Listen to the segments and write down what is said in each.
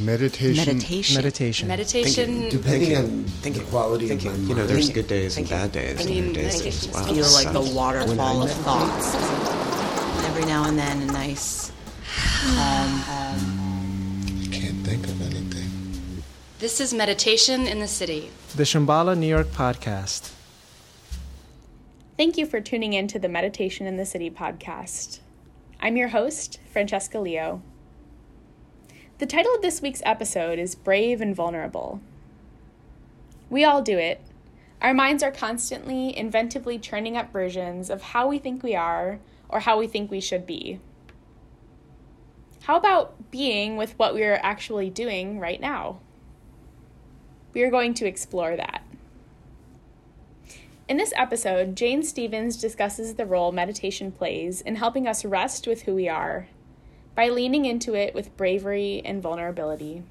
Meditation. Meditation. Meditation. Meditation. Depending on Thinking. the quality Thinking. of my You know, there's Thinking. good days and bad days. I and mean, there are days meditation that, is wow, feel like the waterfall of thoughts. And every now and then, a nice calm. I can't think of anything. This is Meditation in the City. The Shambhala New York podcast. Thank you for tuning in to the Meditation in the City podcast. I'm your host, Francesca Leo. The title of this week's episode is Brave and Vulnerable. We all do it. Our minds are constantly, inventively churning up versions of how we think we are or how we think we should be. How about being with what we are actually doing right now? We are going to explore that. In this episode, Jane Stevens discusses the role meditation plays in helping us rest with who we are by leaning into it with bravery and vulnerability.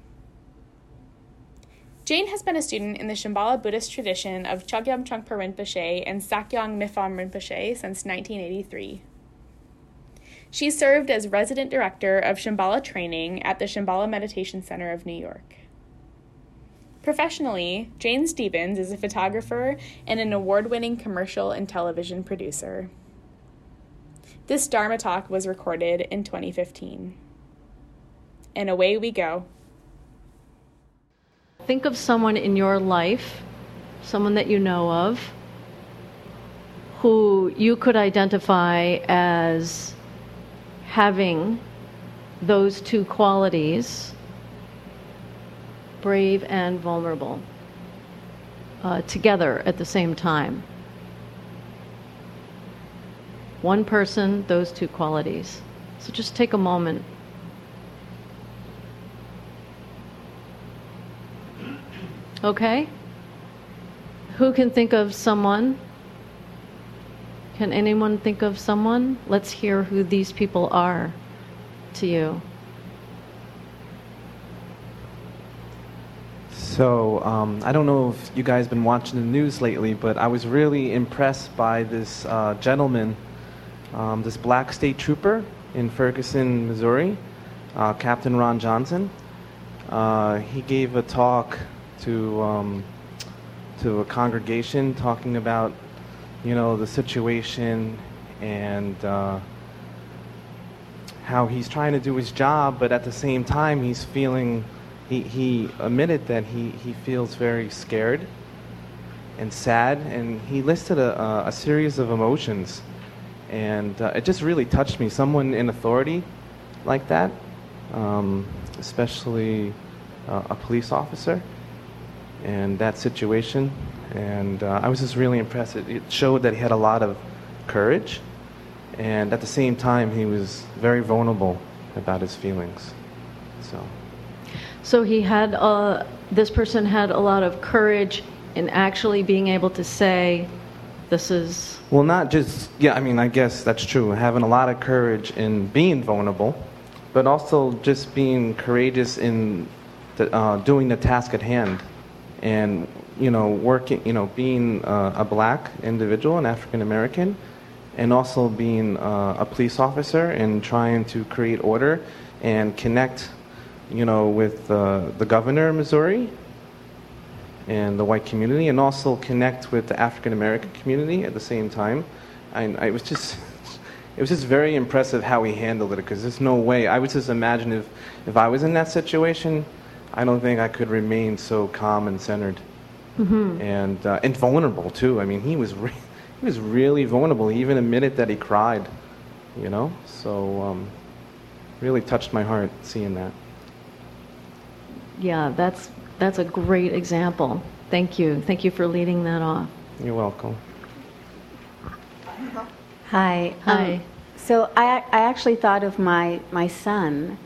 Jane has been a student in the Shambhala Buddhist tradition of Chogyam Trungpa Rinpoche and Sakyong Mipham Rinpoche since 1983. She served as resident director of Shambhala training at the Shambhala Meditation Center of New York. Professionally, Jane Stevens is a photographer and an award winning commercial and television producer. This Dharma talk was recorded in 2015. And away we go. Think of someone in your life, someone that you know of, who you could identify as having those two qualities brave and vulnerable uh, together at the same time. One person, those two qualities. So just take a moment. Okay? Who can think of someone? Can anyone think of someone? Let's hear who these people are to you. So um, I don't know if you guys have been watching the news lately, but I was really impressed by this uh, gentleman, um, this black state trooper in Ferguson, Missouri, uh, Captain Ron Johnson. Uh, he gave a talk to um, to a congregation talking about, you know, the situation and uh, how he's trying to do his job, but at the same time he's feeling he, he admitted that he, he feels very scared and sad, and he listed a, a, a series of emotions. And uh, it just really touched me. Someone in authority like that, um, especially uh, a police officer, and that situation. And uh, I was just really impressed. It, it showed that he had a lot of courage, and at the same time, he was very vulnerable about his feelings. So. So he had, uh, this person had a lot of courage in actually being able to say, this is. Well, not just, yeah, I mean, I guess that's true. Having a lot of courage in being vulnerable, but also just being courageous in the, uh, doing the task at hand. And, you know, working, you know, being uh, a black individual, an African American, and also being uh, a police officer and trying to create order and connect you know, with uh, the governor of Missouri and the white community, and also connect with the African American community at the same time. And I was just, it was just very impressive how he handled it, because there's no way. I would just imagine if, if I was in that situation, I don't think I could remain so calm and centered. Mm-hmm. And, uh, and vulnerable, too. I mean, he was, re- he was really vulnerable. He even admitted that he cried, you know? So, um, really touched my heart seeing that. Yeah, that's that's a great example. Thank you. Thank you for leading that off. You're welcome. Hi. Hi. Um, so I, I actually thought of my, my son.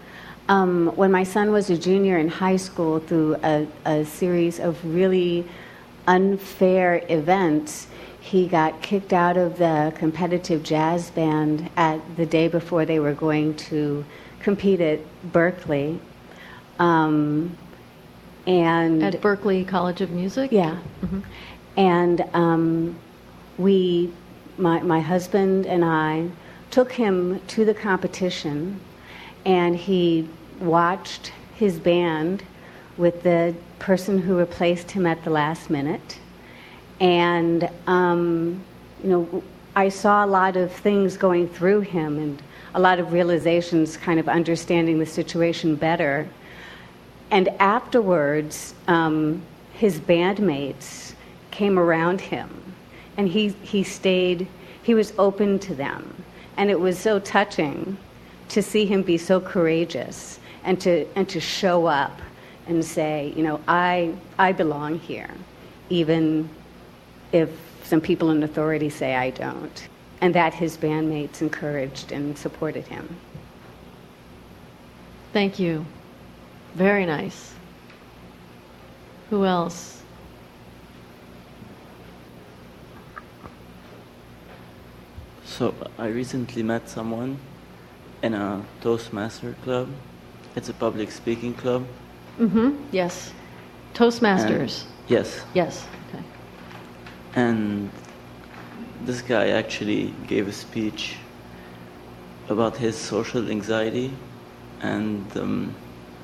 Um, when my son was a junior in high school, through a, a series of really unfair events, he got kicked out of the competitive jazz band at the day before they were going to compete at Berklee. Um, and At Berklee College of Music? yeah. And um, we, my, my husband and I, took him to the competition, and he watched his band with the person who replaced him at the last minute. And, um, you know, I saw a lot of things going through him and a lot of realizations, kind of understanding the situation better. And afterwards, um, his bandmates came around him and he, he stayed, he was open to them. And it was so touching to see him be so courageous and to, and to show up and say, you know, I, I belong here, even if some people in authority say I don't. And that his bandmates encouraged and supported him. Thank you. Very nice. Who else? So I recently met someone in a Toastmaster club. It's a public speaking club. Mm-hmm. Yes. Toastmasters. And- yes. yes. Okay. And this guy actually gave a speech about his social anxiety and um,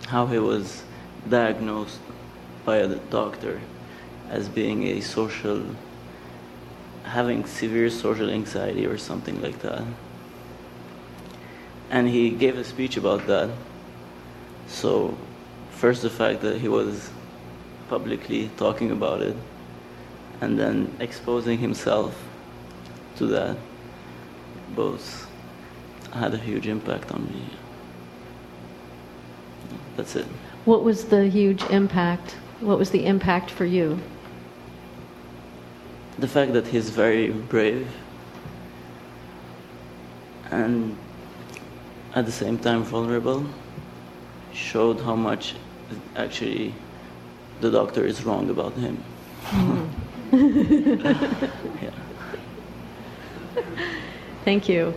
how he was diagnosed by a doctor as being a social, having severe social anxiety or something like that. And he gave a speech about that. So, first, the fact that he was publicly talking about it and then exposing himself to that both had a huge impact on me. That's it. What was the huge impact? What was the impact for you? The fact that he's very brave and at the same time vulnerable showed how much actually the doctor is wrong about him. Mm-hmm. yeah. Thank you.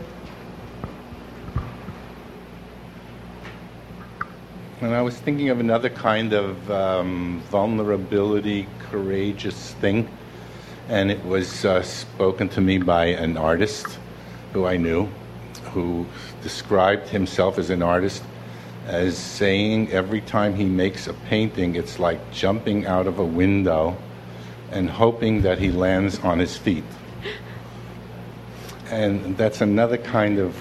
And I was thinking of another kind of um, vulnerability, courageous thing. And it was uh, spoken to me by an artist who I knew, who described himself as an artist as saying every time he makes a painting, it's like jumping out of a window and hoping that he lands on his feet. And that's another kind of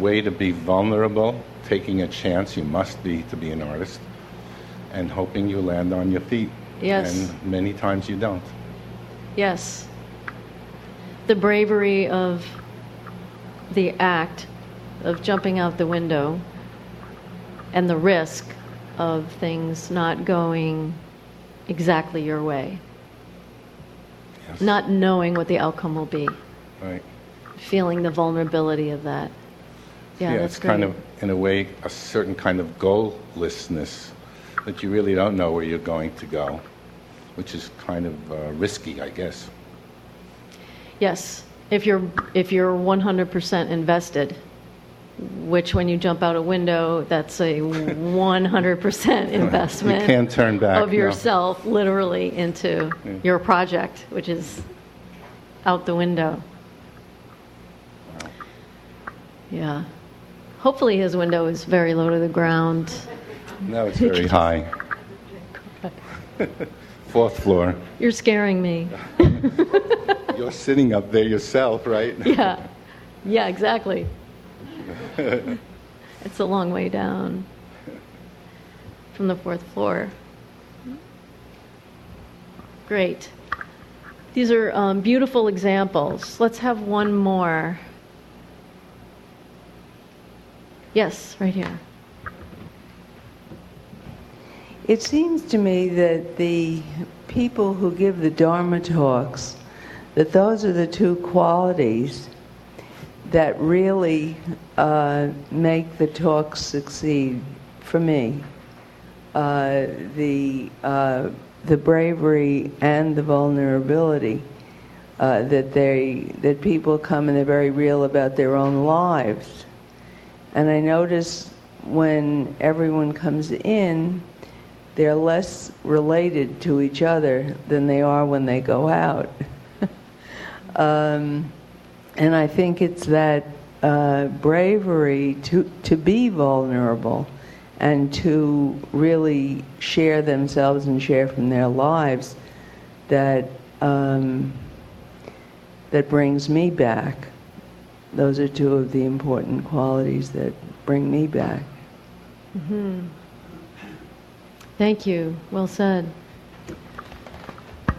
way to be vulnerable, taking a chance, you must be to be an artist, and hoping you land on your feet. Yes. And many times you don't. Yes. The bravery of the act of jumping out the window and the risk of things not going exactly your way. Yes. Not knowing what the outcome will be. Right. Feeling the vulnerability of that. Yeah, that's it's great. kind of, in a way, a certain kind of goallessness that you really don't know where you're going to go, which is kind of uh, risky, I guess. Yes, if you're if you're 100% invested, which when you jump out a window, that's a 100% investment. You can't turn back. of no. yourself, literally, into Yeah. your project, which is out the window. Yeah. Hopefully, his window is very low to the ground. No, it's very high. Fourth floor. You're scaring me. You're sitting up there yourself, right? Yeah. Yeah, exactly. it's a long way down from the fourth floor. Great. These are um, beautiful examples. Let's have one more. Yes, right here. It seems to me that the people who give the Dharma talks, that those are the two qualities that really uh, make the talks succeed for me. Uh, the, uh, the bravery and the vulnerability. Uh, that they that people come and they're very real about their own lives, and I notice when everyone comes in, they're less related to each other than they are when they go out. um, and I think it's that uh, bravery to, to be vulnerable and to really share themselves and share from their lives that um, that brings me back. Those are two of the important qualities that bring me back. hmm Thank you. Well said.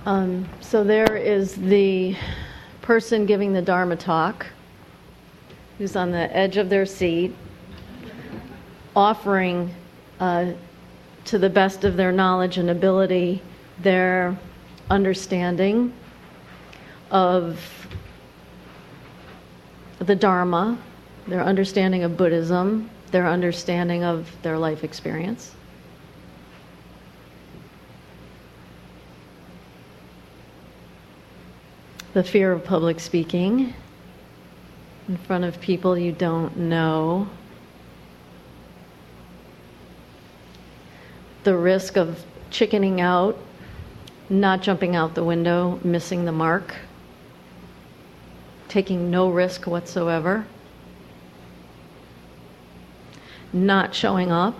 Um, so there is the person giving the Dharma talk who's on the edge of their seat, offering uh, to the best of their knowledge and ability their understanding of the Dharma, their understanding of Buddhism, their understanding of their life experience. The fear of public speaking in front of people you don't know. The risk of chickening out, not jumping out the window, missing the mark, taking no risk whatsoever, not showing up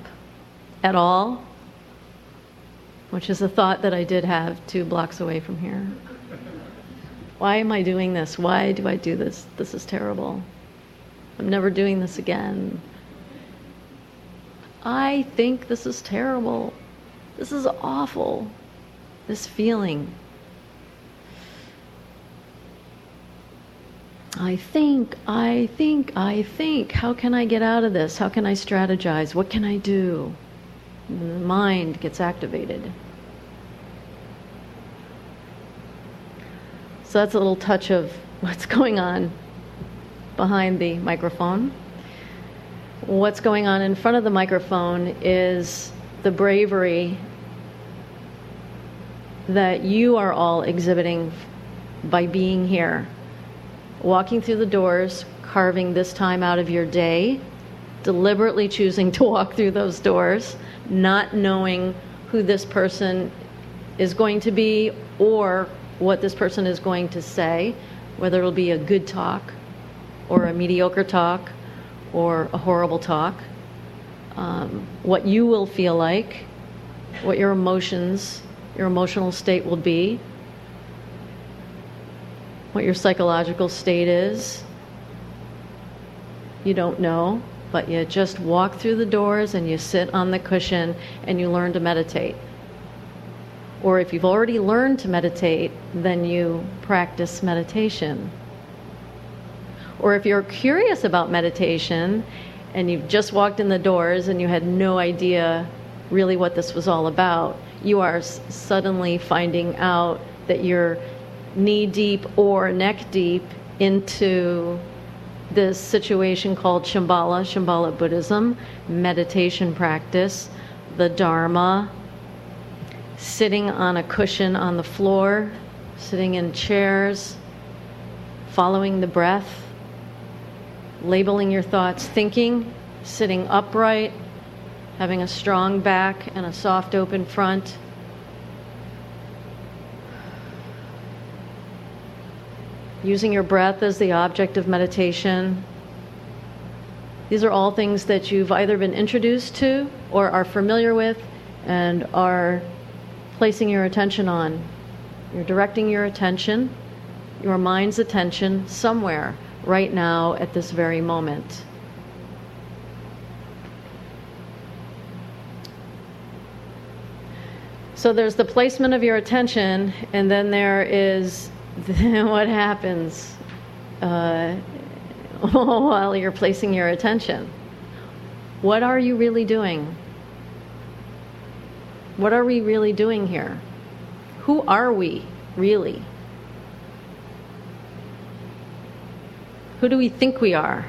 at all, which is a thought that I did have two blocks away from here. Why am I doing this? Why do I do this? This is terrible. I'm never doing this again. I think this is terrible. This is awful. This feeling. I think, I think, I think. How can I get out of this? How can I strategize? What can I do? The mind gets activated. So that's a little touch of what's going on behind the microphone. What's going on in front of the microphone is the bravery that you are all exhibiting by being here, walking through the doors, carving this time out of your day, deliberately choosing to walk through those doors, not knowing who this person is going to be or what this person is going to say, whether it'll be a good talk or a mediocre talk or a horrible talk, um, what you will feel like, what your emotions, your emotional state will be, what your psychological state is. You don't know, but you just walk through the doors and you sit on the cushion and you learn to meditate. Or if you've already learned to meditate, then you practice meditation. Or if you're curious about meditation and you've just walked in the doors and you had no idea really what this was all about, you are suddenly finding out that you're knee deep or neck deep into this situation called Shambhala, Shambhala Buddhism, meditation practice, the Dharma, sitting on a cushion on the floor, sitting in chairs, following the breath, labeling your thoughts, thinking, sitting upright, having a strong back and a soft open front. Using your breath as the object of meditation. These are all things that you've either been introduced to or are familiar with and are placing your attention on. You're directing your attention, your mind's attention, somewhere right now at this very moment. So there's the placement of your attention, and then there is what happens uh, while you're placing your attention. What are you really doing? What are we really doing here? Who are we really? Who do we think we are?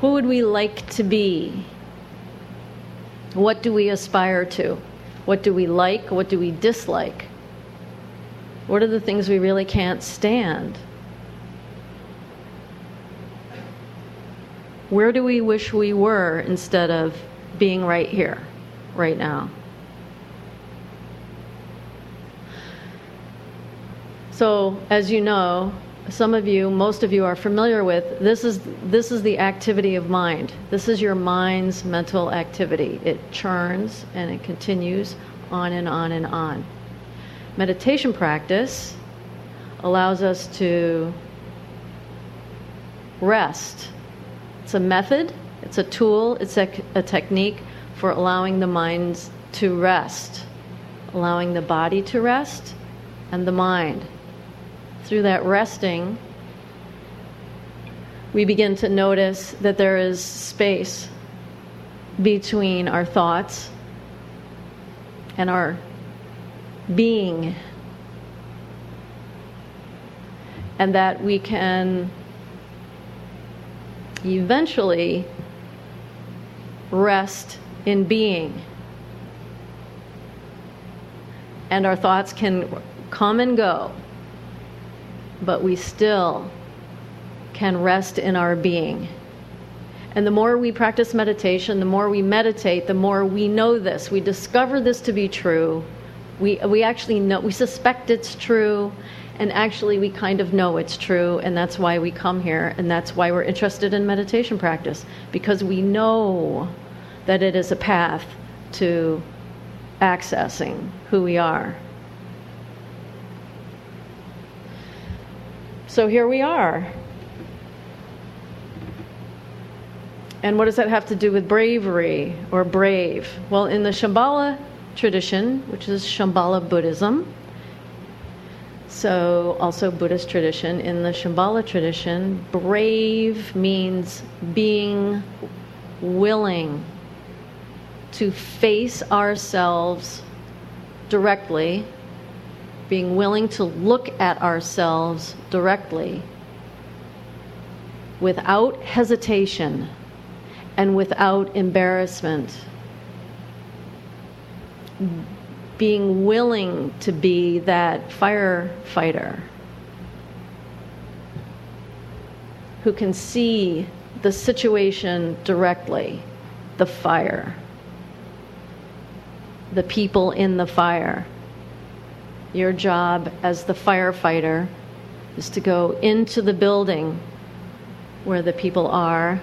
Who would we like to be? What do we aspire to? What do we like? What do we dislike? What are the things we really can't stand? Where do we wish we were instead of being right here, right now? So, as you know, some of you, most of you are familiar with, this is, this is the activity of mind. This is your mind's mental activity. It churns and it continues on and on and on. Meditation practice allows us to rest. It's a method, it's a tool, it's a, a technique for allowing the mind to rest, allowing the body to rest and the mind through that resting, we begin to notice that there is space between our thoughts and our being. And that we can eventually rest in being. And our thoughts can come and go but we still can rest in our being. And the more we practice meditation, the more we meditate, the more we know this. We discover this to be true. We, we actually know, we suspect it's true, and actually we kind of know it's true, and that's why we come here, and that's why we're interested in meditation practice, because we know that it is a path to accessing who we are. So here we are. And what does that have to do with bravery or brave? Well, in the Shambhala tradition, which is Shambhala Buddhism, so also Buddhist tradition, in the Shambhala tradition, brave means being willing to face ourselves directly being willing to look at ourselves directly without hesitation and without embarrassment. Being willing to be that firefighter who can see the situation directly, the fire, the people in the fire your job as the firefighter is to go into the building where the people are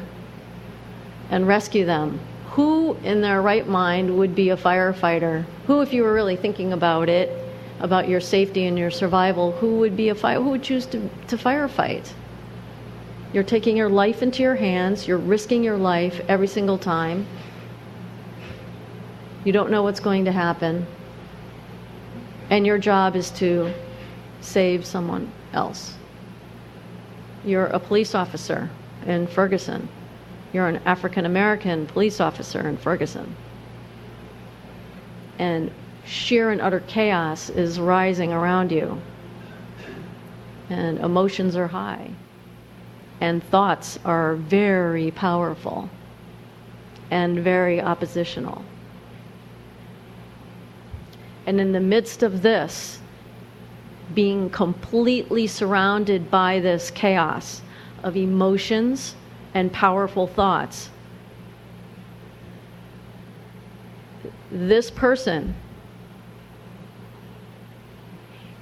and rescue them. Who in their right mind would be a firefighter? Who, if you were really thinking about it, about your safety and your survival, who would be a fire? Who would choose to, to firefight? You're taking your life into your hands. You're risking your life every single time. You don't know what's going to happen and your job is to save someone else. You're a police officer in Ferguson. You're an African American police officer in Ferguson. And sheer and utter chaos is rising around you. And emotions are high. And thoughts are very powerful and very oppositional. And in the midst of this, being completely surrounded by this chaos of emotions and powerful thoughts, this person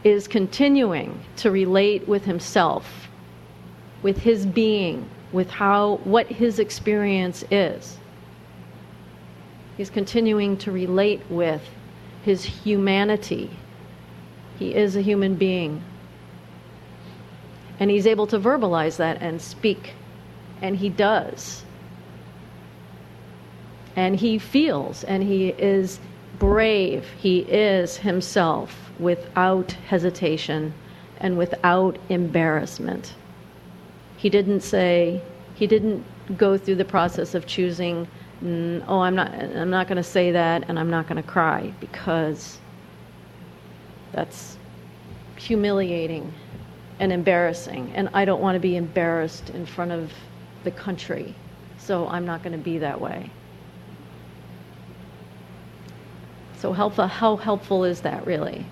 is continuing to relate with himself, with his being, with how what his experience is. He's continuing to relate with his humanity. He is a human being. And he's able to verbalize that and speak. And he does. And he feels, and he is brave. He is himself without hesitation and without embarrassment. He didn't say, he didn't go through the process of choosing oh, I'm not, I'm not going to say that and I'm not going to cry because that's humiliating and embarrassing. And I don't want to be embarrassed in front of the country. So I'm not going to be that way. So how helpful is that really?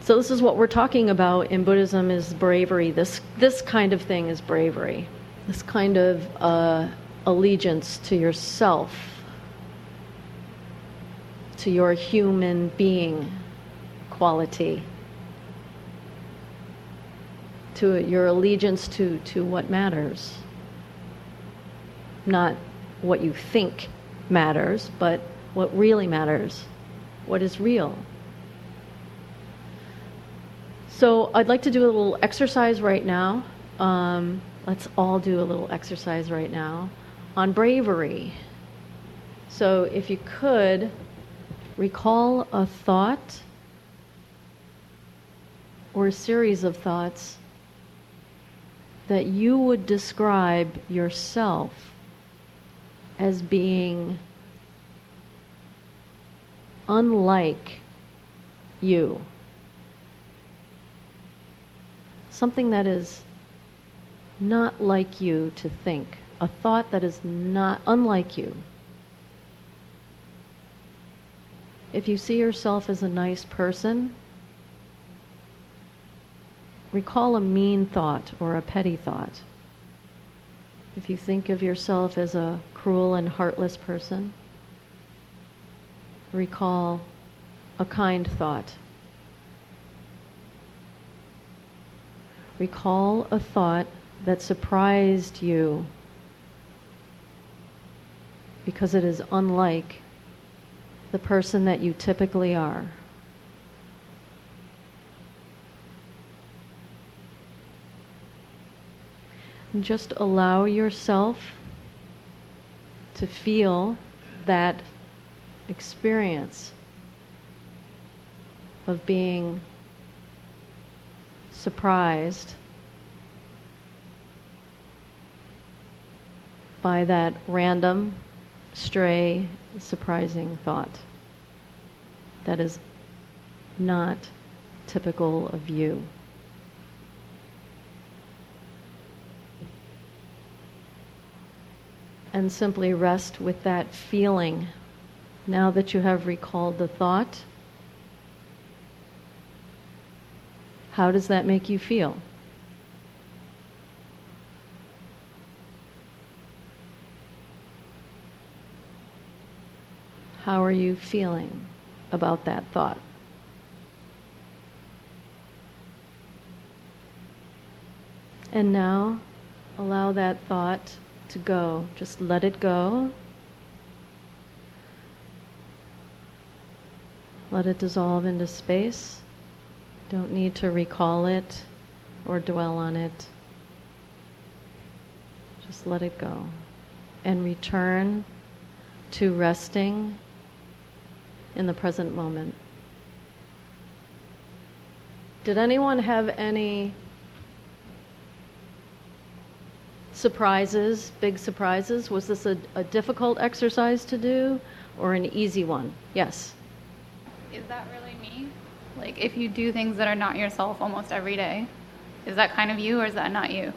So this is what we're talking about in Buddhism is bravery. This this kind of thing is bravery this kind of uh, allegiance to yourself, to your human being quality. to your allegiance to, to what matters. Not what you think matters, but what really matters, what is real. So I'd like to do a little exercise right now. Um, let's all do a little exercise right now on bravery. So if you could recall a thought or a series of thoughts that you would describe yourself as being unlike you. Something that is not like you to think, a thought that is not unlike you. If you see yourself as a nice person, recall a mean thought or a petty thought. If you think of yourself as a cruel and heartless person, recall a kind thought. Recall a thought that surprised you because it is unlike the person that you typically are. Just allow yourself to feel that experience of being surprised by that random, stray, surprising thought that is not typical of you. and simply rest with that feeling now that you have recalled the thought. How does that make you feel? How are you feeling about that thought? And now allow that thought to go. Just let it go. Let it dissolve into space. Don't need to recall it or dwell on it. Just let it go. And return to resting in the present moment. Did anyone have any surprises, big surprises? Was this a, a difficult exercise to do or an easy one? Yes. Is that really me? Like, if you do things that are not yourself almost every day, is that kind of you or is that not you?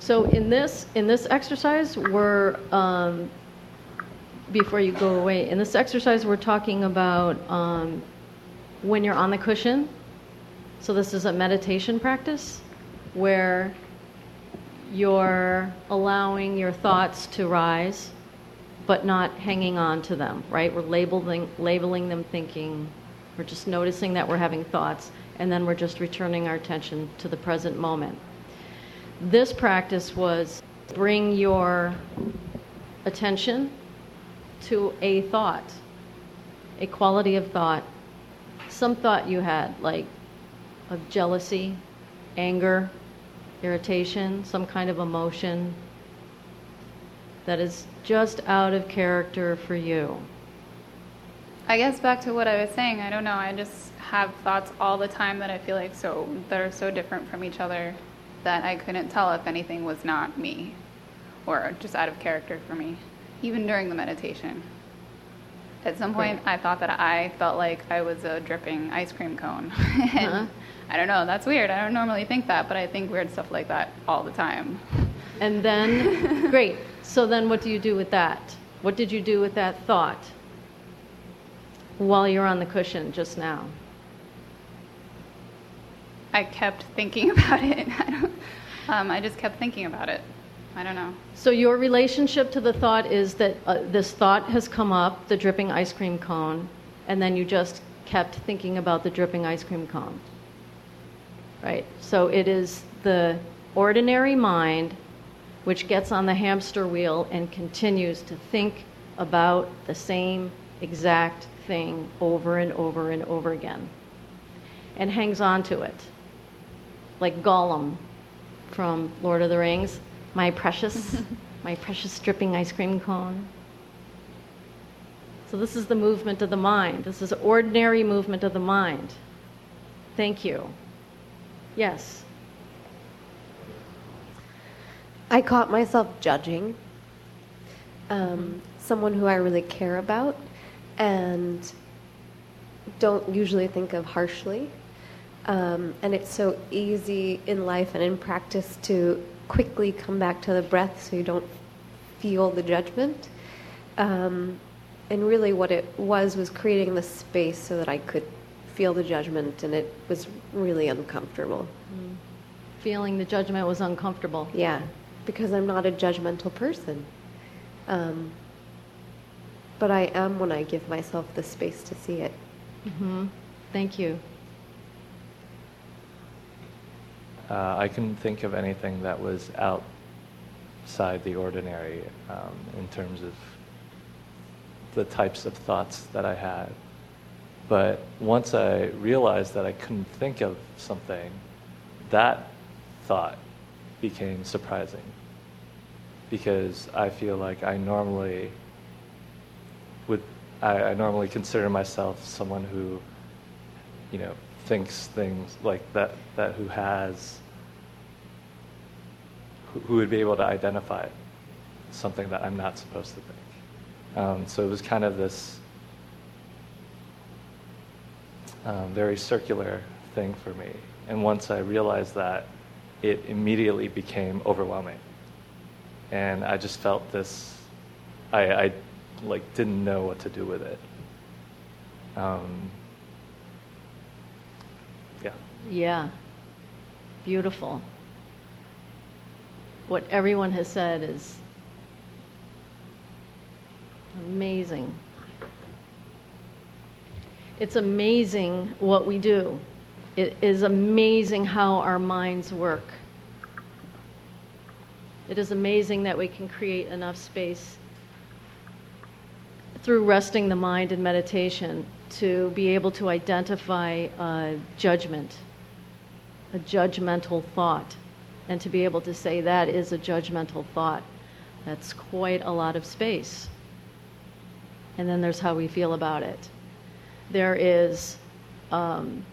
So in this in this exercise, we're um, before you go away. In this exercise, we're talking about um, when you're on the cushion. So this is a meditation practice where you're allowing your thoughts to rise, but not hanging on to them, right? We're labeling, labeling them thinking, we're just noticing that we're having thoughts, and then we're just returning our attention to the present moment. This practice was bring your attention to a thought, a quality of thought, some thought you had, like of jealousy, anger, irritation, some kind of emotion that is just out of character for you? I guess back to what I was saying, I don't know, I just have thoughts all the time that I feel like so that are so different from each other that I couldn't tell if anything was not me or just out of character for me, even during the meditation. At some point, I thought that I felt like I was a dripping ice cream cone. and uh-huh. I don't know. That's weird. I don't normally think that, but I think weird stuff like that all the time. And then, great. So then, what do you do with that? What did you do with that thought while you're on the cushion just now? I kept thinking about it. I, um, I just kept thinking about it. I don't know. So your relationship to the thought is that uh, this thought has come up, the dripping ice cream cone, and then you just kept thinking about the dripping ice cream cone. right? So it is the ordinary mind which gets on the hamster wheel and continues to think about the same exact thing over and over and over again and hangs on to it. Like Gollum from Lord of the Rings, my precious, my precious dripping ice cream cone. So, this is the movement of the mind. This is ordinary movement of the mind. Thank you. Yes. I caught myself judging um, someone who I really care about and don't usually think of harshly. Um, and it's so easy in life and in practice to quickly come back to the breath so you don't feel the judgment. Um, and really, what it was was creating the space so that I could feel the judgment, and it was really uncomfortable. Mm. Feeling the judgment was uncomfortable. Yeah, because I'm not a judgmental person. Um, but I am when I give myself the space to see it. Mm-hmm. Thank you. Uh, I couldn't think of anything that was outside the ordinary um, in terms of the types of thoughts that I had. But once I realized that I couldn't think of something, that thought became surprising. Because I feel like I normally would, I, I normally consider myself someone who, you know, thinks things like that, that who has, who, would be able to identify something that I'm not supposed to think. Um, so it was kind of this um, very circular thing for me. And once I realized that, it immediately became overwhelming. And I just felt this, I, I like didn't know what to do with it. Um, yeah. Beautiful. What everyone has said is amazing. It's amazing what we do. It is amazing how our minds work. It is amazing that we can create enough space through resting the mind in meditation to be able to identify a judgment, a judgmental thought, and to be able to say that is a judgmental thought. That's quite a lot of space. And then there's how we feel about it. There is um,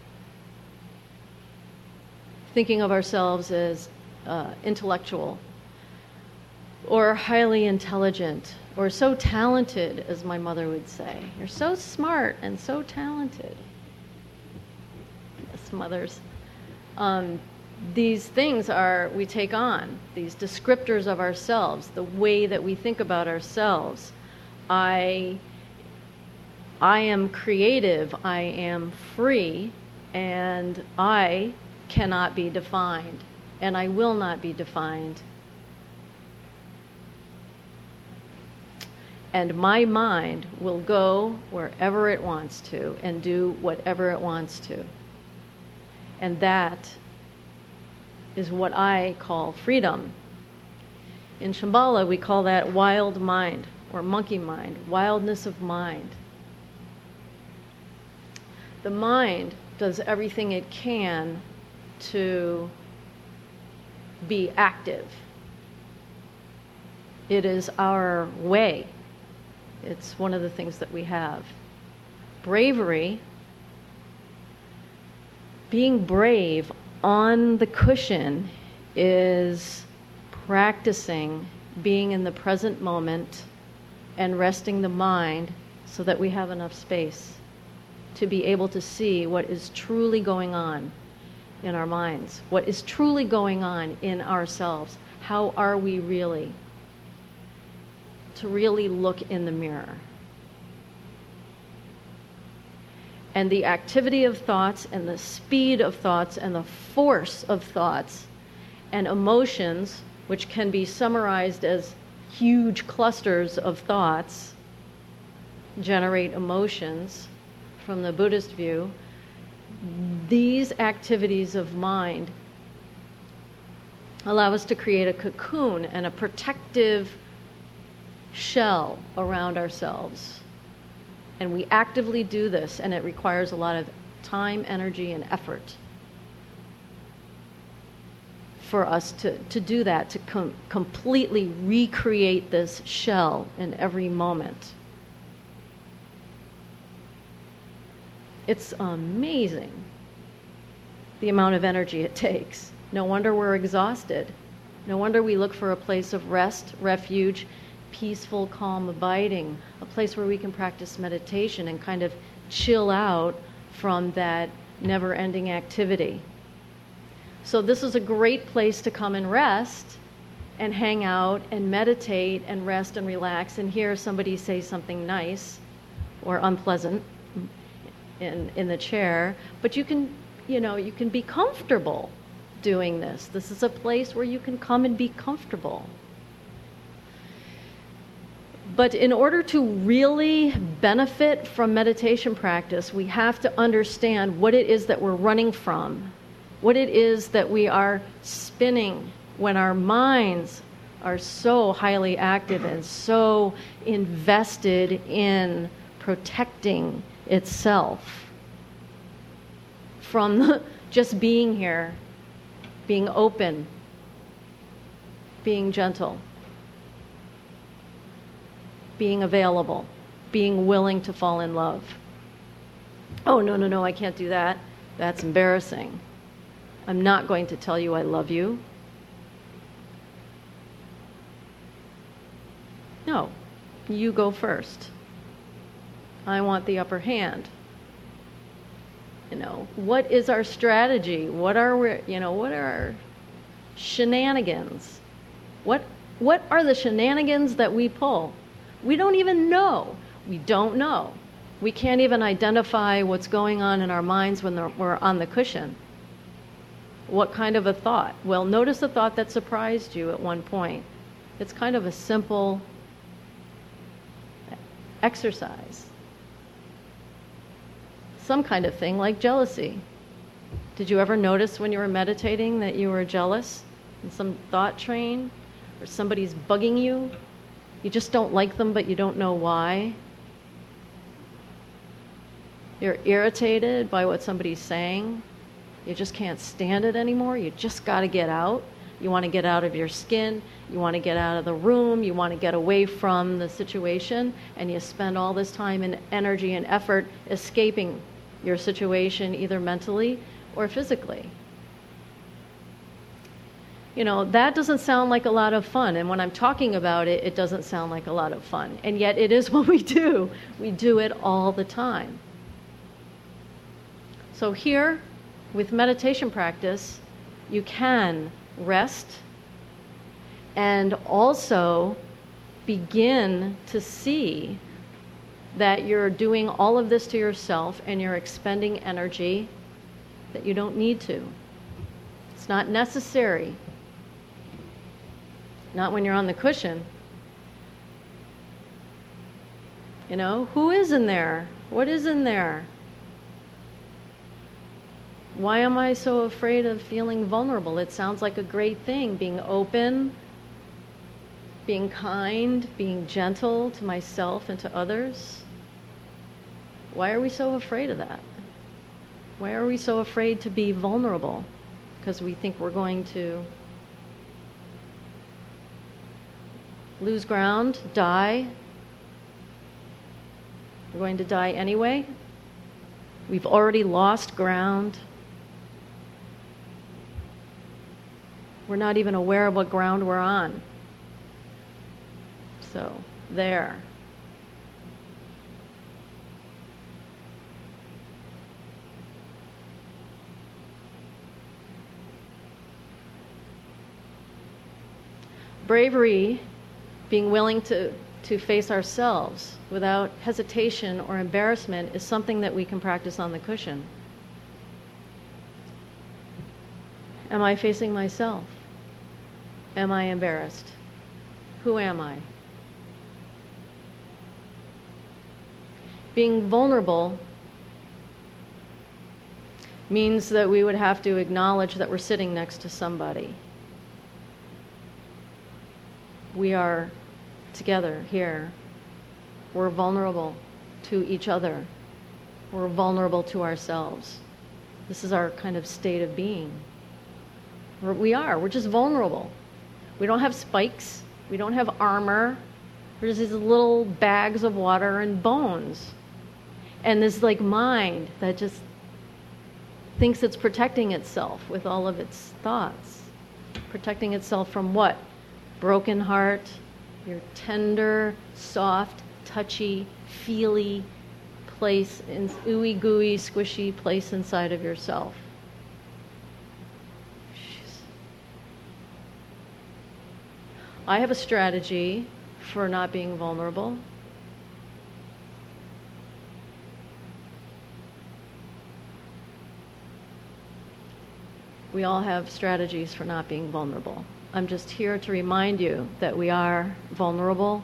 thinking of ourselves as uh, intellectual or highly intelligent or so talented, as my mother would say. You're so smart and so talented. Yes, mothers. Um, these things are, we take on, these descriptors of ourselves, the way that we think about ourselves. I, I am creative, I am free, and I cannot be defined, and I will not be defined and my mind will go wherever it wants to and do whatever it wants to. And that is what I call freedom. In Shambhala, we call that wild mind or monkey mind, wildness of mind. The mind does everything it can to be active. It is our way it's one of the things that we have. Bravery, being brave on the cushion is practicing being in the present moment and resting the mind so that we have enough space to be able to see what is truly going on in our minds, what is truly going on in ourselves. How are we really? to really look in the mirror. And the activity of thoughts and the speed of thoughts and the force of thoughts and emotions, which can be summarized as huge clusters of thoughts, generate emotions from the Buddhist view. these activities of mind allow us to create a cocoon and a protective shell around ourselves. And we actively do this, and it requires a lot of time, energy, and effort for us to, to do that, to com- completely recreate this shell in every moment. It's amazing the amount of energy it takes. No wonder we're exhausted. No wonder we look for a place of rest, refuge, peaceful, calm abiding, a place where we can practice meditation and kind of chill out from that never ending activity. So, this is a great place to come and rest and hang out and meditate and rest and relax and hear somebody say something nice or unpleasant in, in the chair. But you can, you know, you can be comfortable doing this. This is a place where you can come and be comfortable. But in order to really benefit from meditation practice, we have to understand what it is that we're running from what it is that we are spinning when our minds are so highly active and so invested in protecting itself from just being here, being open, being gentle, being available, being willing to fall in love. Oh, no, no, no, I can't do that. That's embarrassing. I'm not going to tell you I love you. No, you go first. I want the upper hand. You know, what is our strategy? What are we, you know, what are our shenanigans? What what are the shenanigans that we pull? We don't even know. We don't know. We can't even identify what's going on in our minds when we're on the cushion. What kind of a thought? Well, notice a thought that surprised you at one point. It's kind of a simple exercise. Some kind of thing like jealousy. Did you ever notice when you were meditating that you were jealous in some thought train or somebody's bugging you? You just don't like them, but you don't know why. You're irritated by what somebody's saying, you just can't stand it anymore. You just got to get out. You want to get out of your skin. You want to get out of the room. You want to get away from the situation. And you spend all this time and energy and effort escaping your situation, either mentally or physically. You know, that doesn't sound like a lot of fun. And when I'm talking about it, it doesn't sound like a lot of fun. And yet it is what we do. We do it all the time. So here, with meditation practice, you can rest and also begin to see that you're doing all of this to yourself and you're expending energy that you don't need to. It's not necessary. Not when you're on the cushion. You know, who is in there? What is in there? Why am I so afraid of feeling vulnerable? It sounds like a great thing being open, being kind, being gentle to myself and to others. Why are we so afraid of that? Why are we so afraid to be vulnerable? Because we think we're going to lose ground, die. We're going to die anyway. We've already lost ground. We're not even aware of what ground we're on. So, there. Bravery, being willing to, to face ourselves without hesitation or embarrassment, is something that we can practice on the cushion. Am I facing myself? Am I embarrassed? Who am I? Being vulnerable means that we would have to acknowledge that we're sitting next to somebody. We are together here. We're vulnerable to each other. We're vulnerable to ourselves. This is our kind of state of being. We're, we are. We're just vulnerable. We don't have spikes. We don't have armor. We're just these little bags of water and bones. And this like mind that just thinks it's protecting itself with all of its thoughts. Protecting itself from what? Broken heart, your tender, soft, touchy, feely place, in, ooey gooey, squishy place inside of yourself. I have a strategy for not being vulnerable. We all have strategies for not being vulnerable. I'm just here to remind you that we are vulnerable.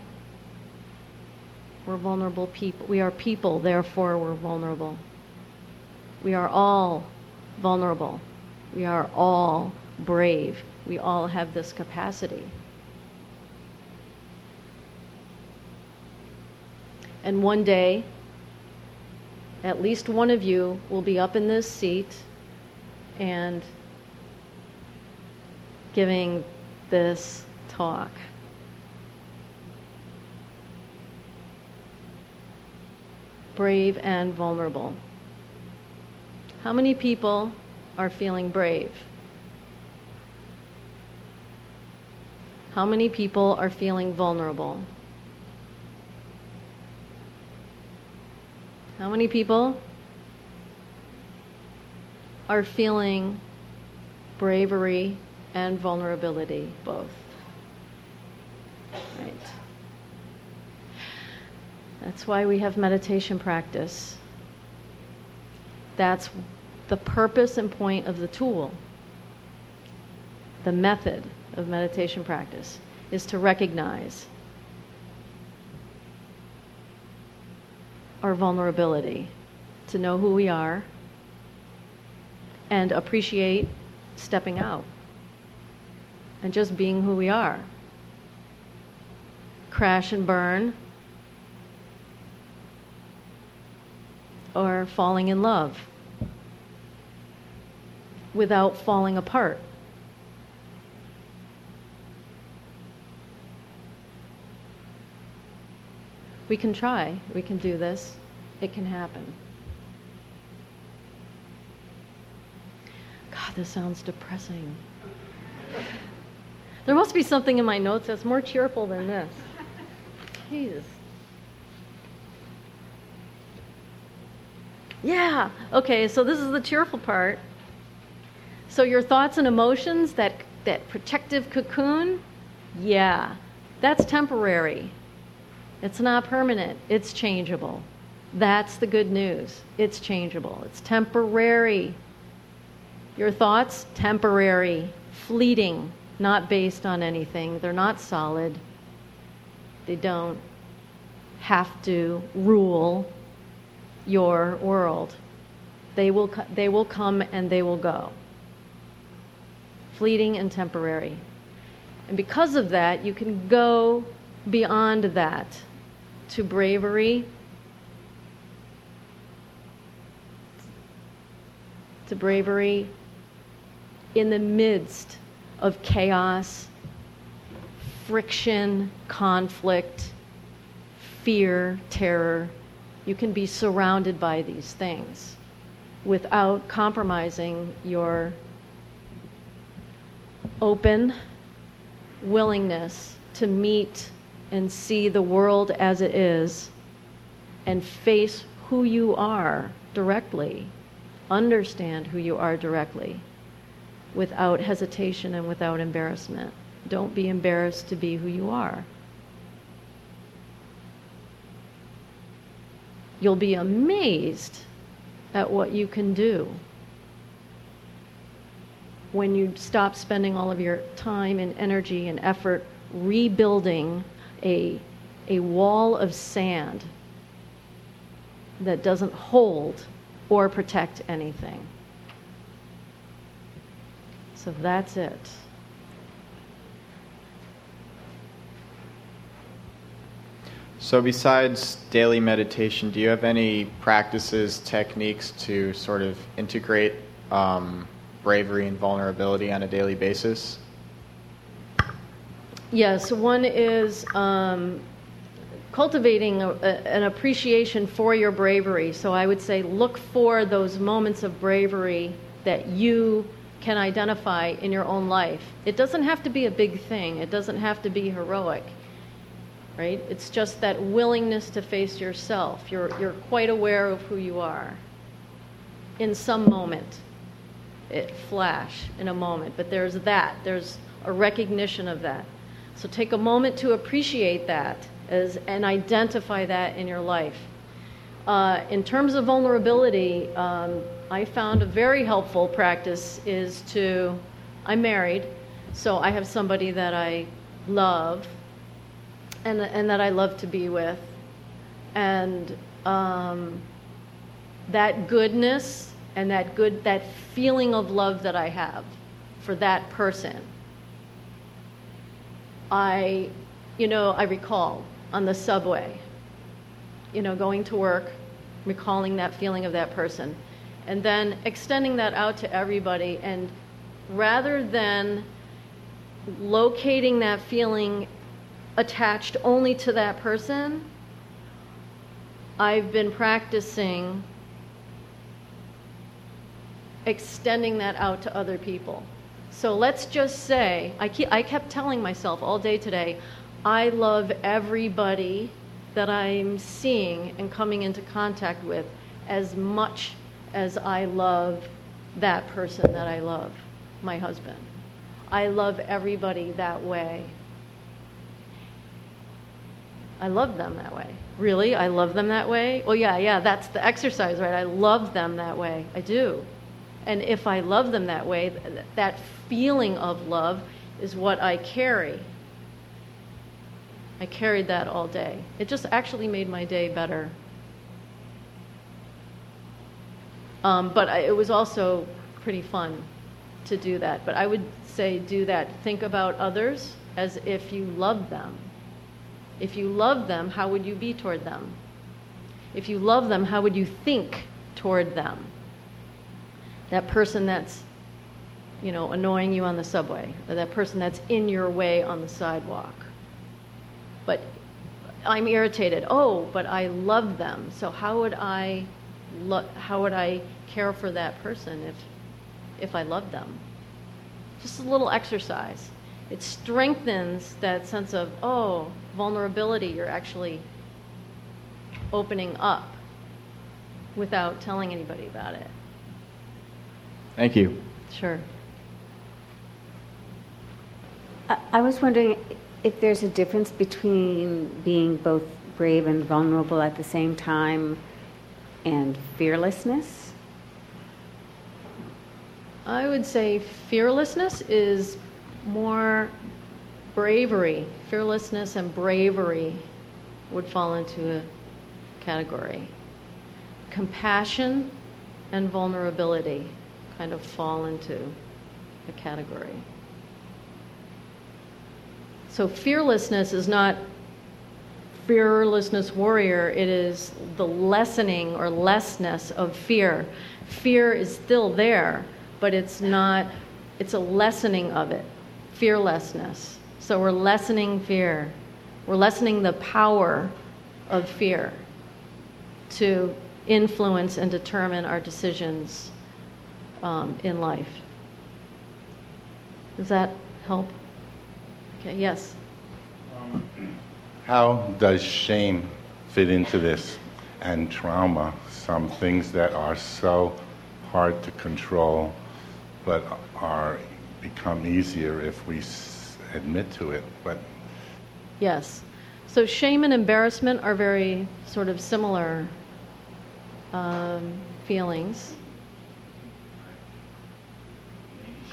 We're vulnerable people. We are people, therefore, we're vulnerable. We are all vulnerable. We are all brave. We all have this capacity. And one day, at least one of you will be up in this seat and giving this talk. Brave and vulnerable. How many people are feeling brave? How many people are feeling vulnerable? How many people are feeling bravery and vulnerability, both. Right. That's why we have meditation practice. That's the purpose and point of the tool. The method of meditation practice is to recognize our vulnerability, to know who we are, and appreciate stepping out and just being who we are. Crash and burn, or falling in love without falling apart. We can try, we can do this, it can happen. God, this sounds depressing. There must be something in my notes that's more cheerful than this. Jesus. Yeah. Okay, so this is the cheerful part. So your thoughts and emotions, that that protective cocoon, yeah. That's temporary. It's not permanent. It's changeable. That's the good news. It's changeable. It's temporary. Your thoughts, temporary, fleeting not based on anything. They're not solid. They don't have to rule your world. They will, they will come and they will go. Fleeting and temporary. And because of that, you can go beyond that to bravery, to bravery in the midst of chaos, friction, conflict, fear, terror. You can be surrounded by these things without compromising your open willingness to meet and see the world as it is and face who you are directly, understand who you are directly without hesitation and without embarrassment. Don't be embarrassed to be who you are. You'll be amazed at what you can do when you stop spending all of your time and energy and effort rebuilding a, a wall of sand that doesn't hold or protect anything. So that's it. So, besides daily meditation, do you have any practices, techniques to sort of integrate um, bravery and vulnerability on a daily basis? Yes, one is um, cultivating a, a, an appreciation for your bravery. So I would say look for those moments of bravery that you can identify in your own life. It doesn't have to be a big thing, it doesn't have to be heroic. Right? It's just that willingness to face yourself. You're, you're quite aware of who you are in some moment. It flash in a moment, but there's that. There's a recognition of that. So take a moment to appreciate that as, and identify that in your life. Uh, in terms of vulnerability, um, I found a very helpful practice is to, I'm married, so I have somebody that I love and, and that I love to be with. And um, that goodness and that good, that feeling of love that I have for that person, I, you know, I recall on the subway, you know, going to work, recalling that feeling of that person, and then extending that out to everybody. And rather than locating that feeling attached only to that person, I've been practicing extending that out to other people. So let's just say, I, I kept telling myself all day today, I love everybody that I'm seeing and coming into contact with as much as I love that person that I love, my husband. I love everybody that way. I love them that way. Really? I love them that way? Oh, yeah, yeah, that's the exercise, right? I love them that way. I do. And if I love them that way, that feeling of love is what I carry. I carried that all day. It just actually made my day better. Um, but I, it was also pretty fun to do that. But I would say do that. Think about others as if you love them. If you love them, how would you be toward them? If you love them, how would you think toward them? That person that's, you know, annoying you on the subway, or that person that's in your way on the sidewalk. But I'm irritated. Oh, but I love them. So how would I, lo- how would I care for that person if, if I loved them? Just a little exercise. It strengthens that sense of, oh, vulnerability. You're actually opening up without telling anybody about it. Thank you. Sure. I, I was wondering if there's a difference between being both brave and vulnerable at the same time and fearlessness. I would say fearlessness is more bravery. Fearlessness and bravery would fall into a category. Compassion and vulnerability kind of fall into a category. So fearlessness is not fearlessness warrior, it is the lessening or lessness of fear. Fear is still there, but it's not, it's a lessening of it. Fearlessness. So we're lessening fear. We're lessening the power of fear to influence and determine our decisions um, in life. Does that help? Okay, yes. How does shame fit into this and trauma? Some things that are so hard to control but are become easier if we admit to it. But Yes. So shame and embarrassment are very sort of similar um, feelings.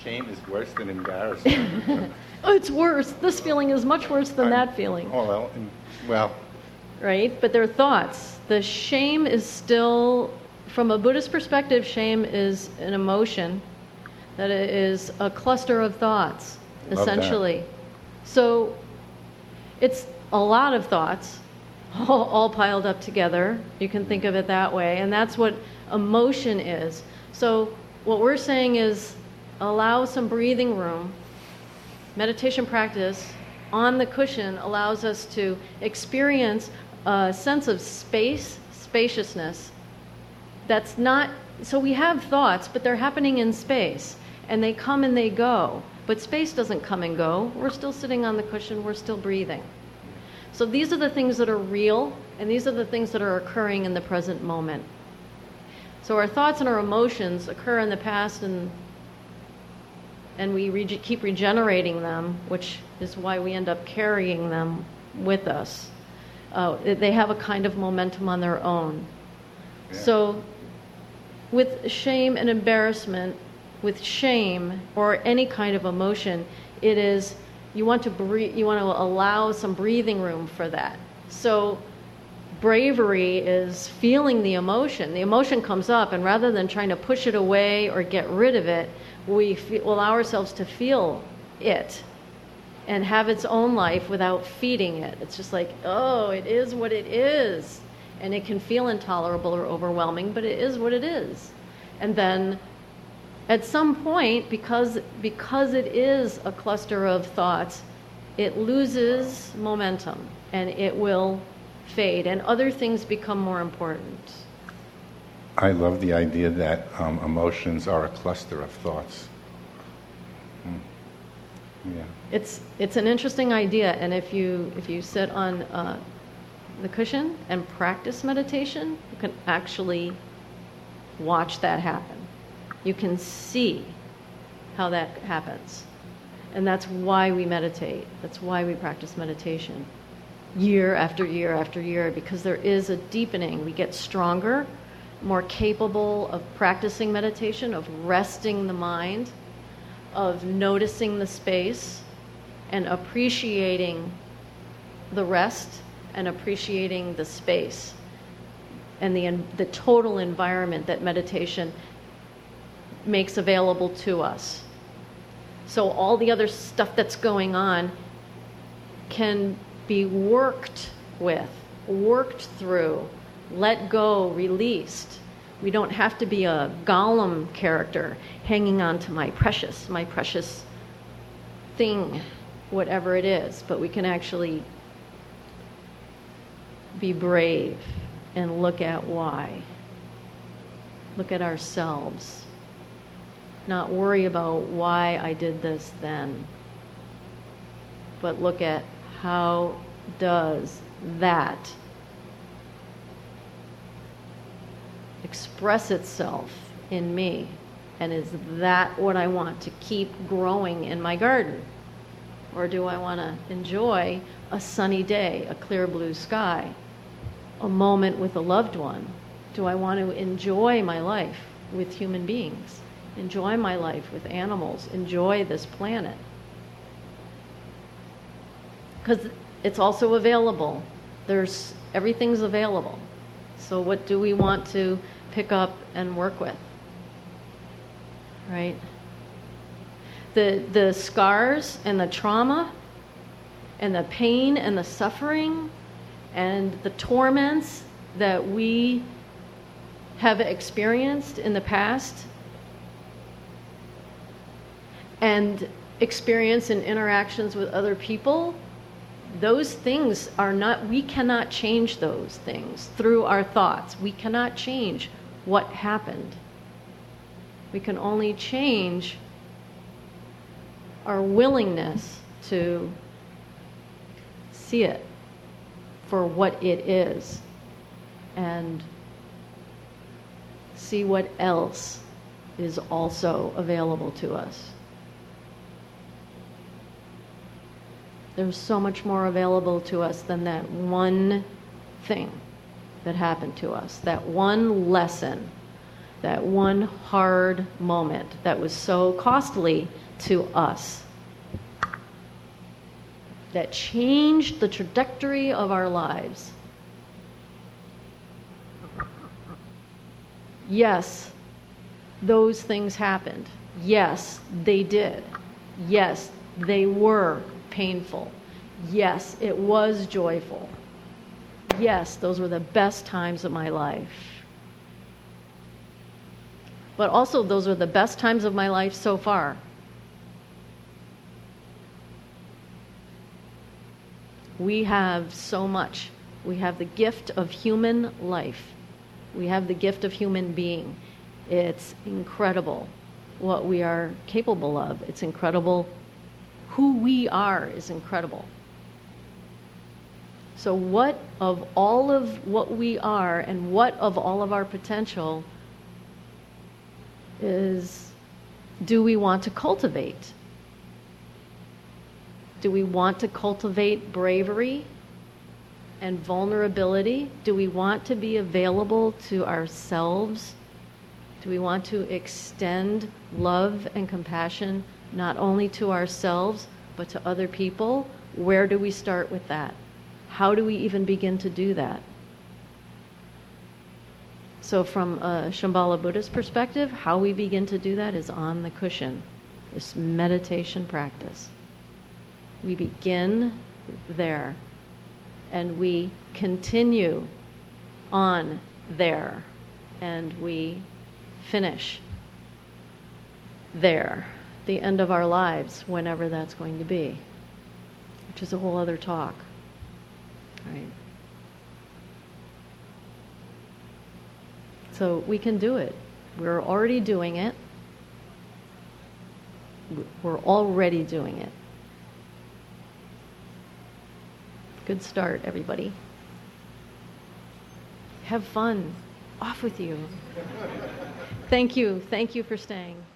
shame is worse than embarrassment. Oh, it's worse. This feeling is much worse than that feeling, oh well, in- well, right? But they're thoughts. The shame is still, from a Buddhist perspective, shame is an emotion that is a cluster of thoughts, Love that. essentially. So it's a lot of thoughts all, all piled up together. You can think of it that way. And that's what emotion is. So what we're saying is allow some breathing room. Meditation practice on the cushion allows us to experience a sense of space, spaciousness. That's not, so we have thoughts, but they're happening in space and they come and they go. But space doesn't come and go. We're still sitting on the cushion, we're still breathing. So these are the things that are real, and these are the things that are occurring in the present moment. So our thoughts and our emotions occur in the past, and and we rege- keep regenerating them, which is why we end up carrying them with us. Uh, they have a kind of momentum on their own. So, with shame and embarrassment, with shame or any kind of emotion, it is you want to breathe, you want to allow some breathing room for that. So bravery is feeling the emotion. The emotion comes up, and rather than trying to push it away or get rid of it, we allow ourselves to feel it and have its own life without feeding it. It's just like, oh, it is what it is. And it can feel intolerable or overwhelming, but it is what it is. And then at some point, because, because it is a cluster of thoughts, it loses momentum and it will fade, and other things become more important. I love the idea that um, emotions are a cluster of thoughts. Mm. Yeah. It's, it's an interesting idea, and if you, if you sit on uh, the cushion and practice meditation, you can actually watch that happen. You can see how that happens. And that's why we meditate. That's why we practice meditation year after year after year, because there is a deepening. We get stronger, more capable of practicing meditation, of resting the mind, of noticing the space, and appreciating the rest and appreciating the space and the, the total environment that meditation makes available to us. So, all the other stuff that's going on can be worked with, worked through, let go, released. We don't have to be a Gollum character hanging on to my precious, my precious thing, whatever it is, but we can actually be brave and look at why. Look at ourselves. Not worry about why I did this then, but look at how does that express itself in me? And is that what I want to keep growing in my garden? Or do I want to enjoy a sunny day, a clear blue sky, a moment with a loved one? Do I want to enjoy my life with human beings? Enjoy my life with animals? Enjoy this planet? Because it's also available. There's everything's available. So what do we want to pick up and work with? Right? The the scars and the trauma and the pain and the suffering and the torments that we have experienced in the past and experience in interactions with other people those things are not, we cannot change those things through our thoughts. We cannot change what happened. We can only change our willingness to see it for what it is and see what else is also available to us. There's so much more available to us than that one thing that happened to us, that one lesson, that one hard moment that was so costly to us, that changed the trajectory of our lives. Yes, those things happened. Yes, they did. Yes, they were painful. Yes, it was joyful. Yes, those were the best times of my life. But also, those were the best times of my life so far. We have so much. We have the gift of human life. We have the gift of human being. It's incredible what we are capable of. It's incredible. Who we are is incredible. So, what of all of what we are and what of all of our potential is do we want to cultivate? Do we want to cultivate bravery and vulnerability? Do we want to be available to ourselves? Do we want to extend love and compassion not only to ourselves, but to other people? Where do we start with that? How do we even begin to do that? So, from a Shambhala Buddhist perspective, how we begin to do that is on the cushion, this meditation practice. We begin there and we continue on there and we finish there, the end of our lives, whenever that's going to be, which is a whole other talk. Right? So we can do it. We're already doing it. We're already doing it. Good start, everybody. Have fun. Off with you. Thank you. Thank you for staying.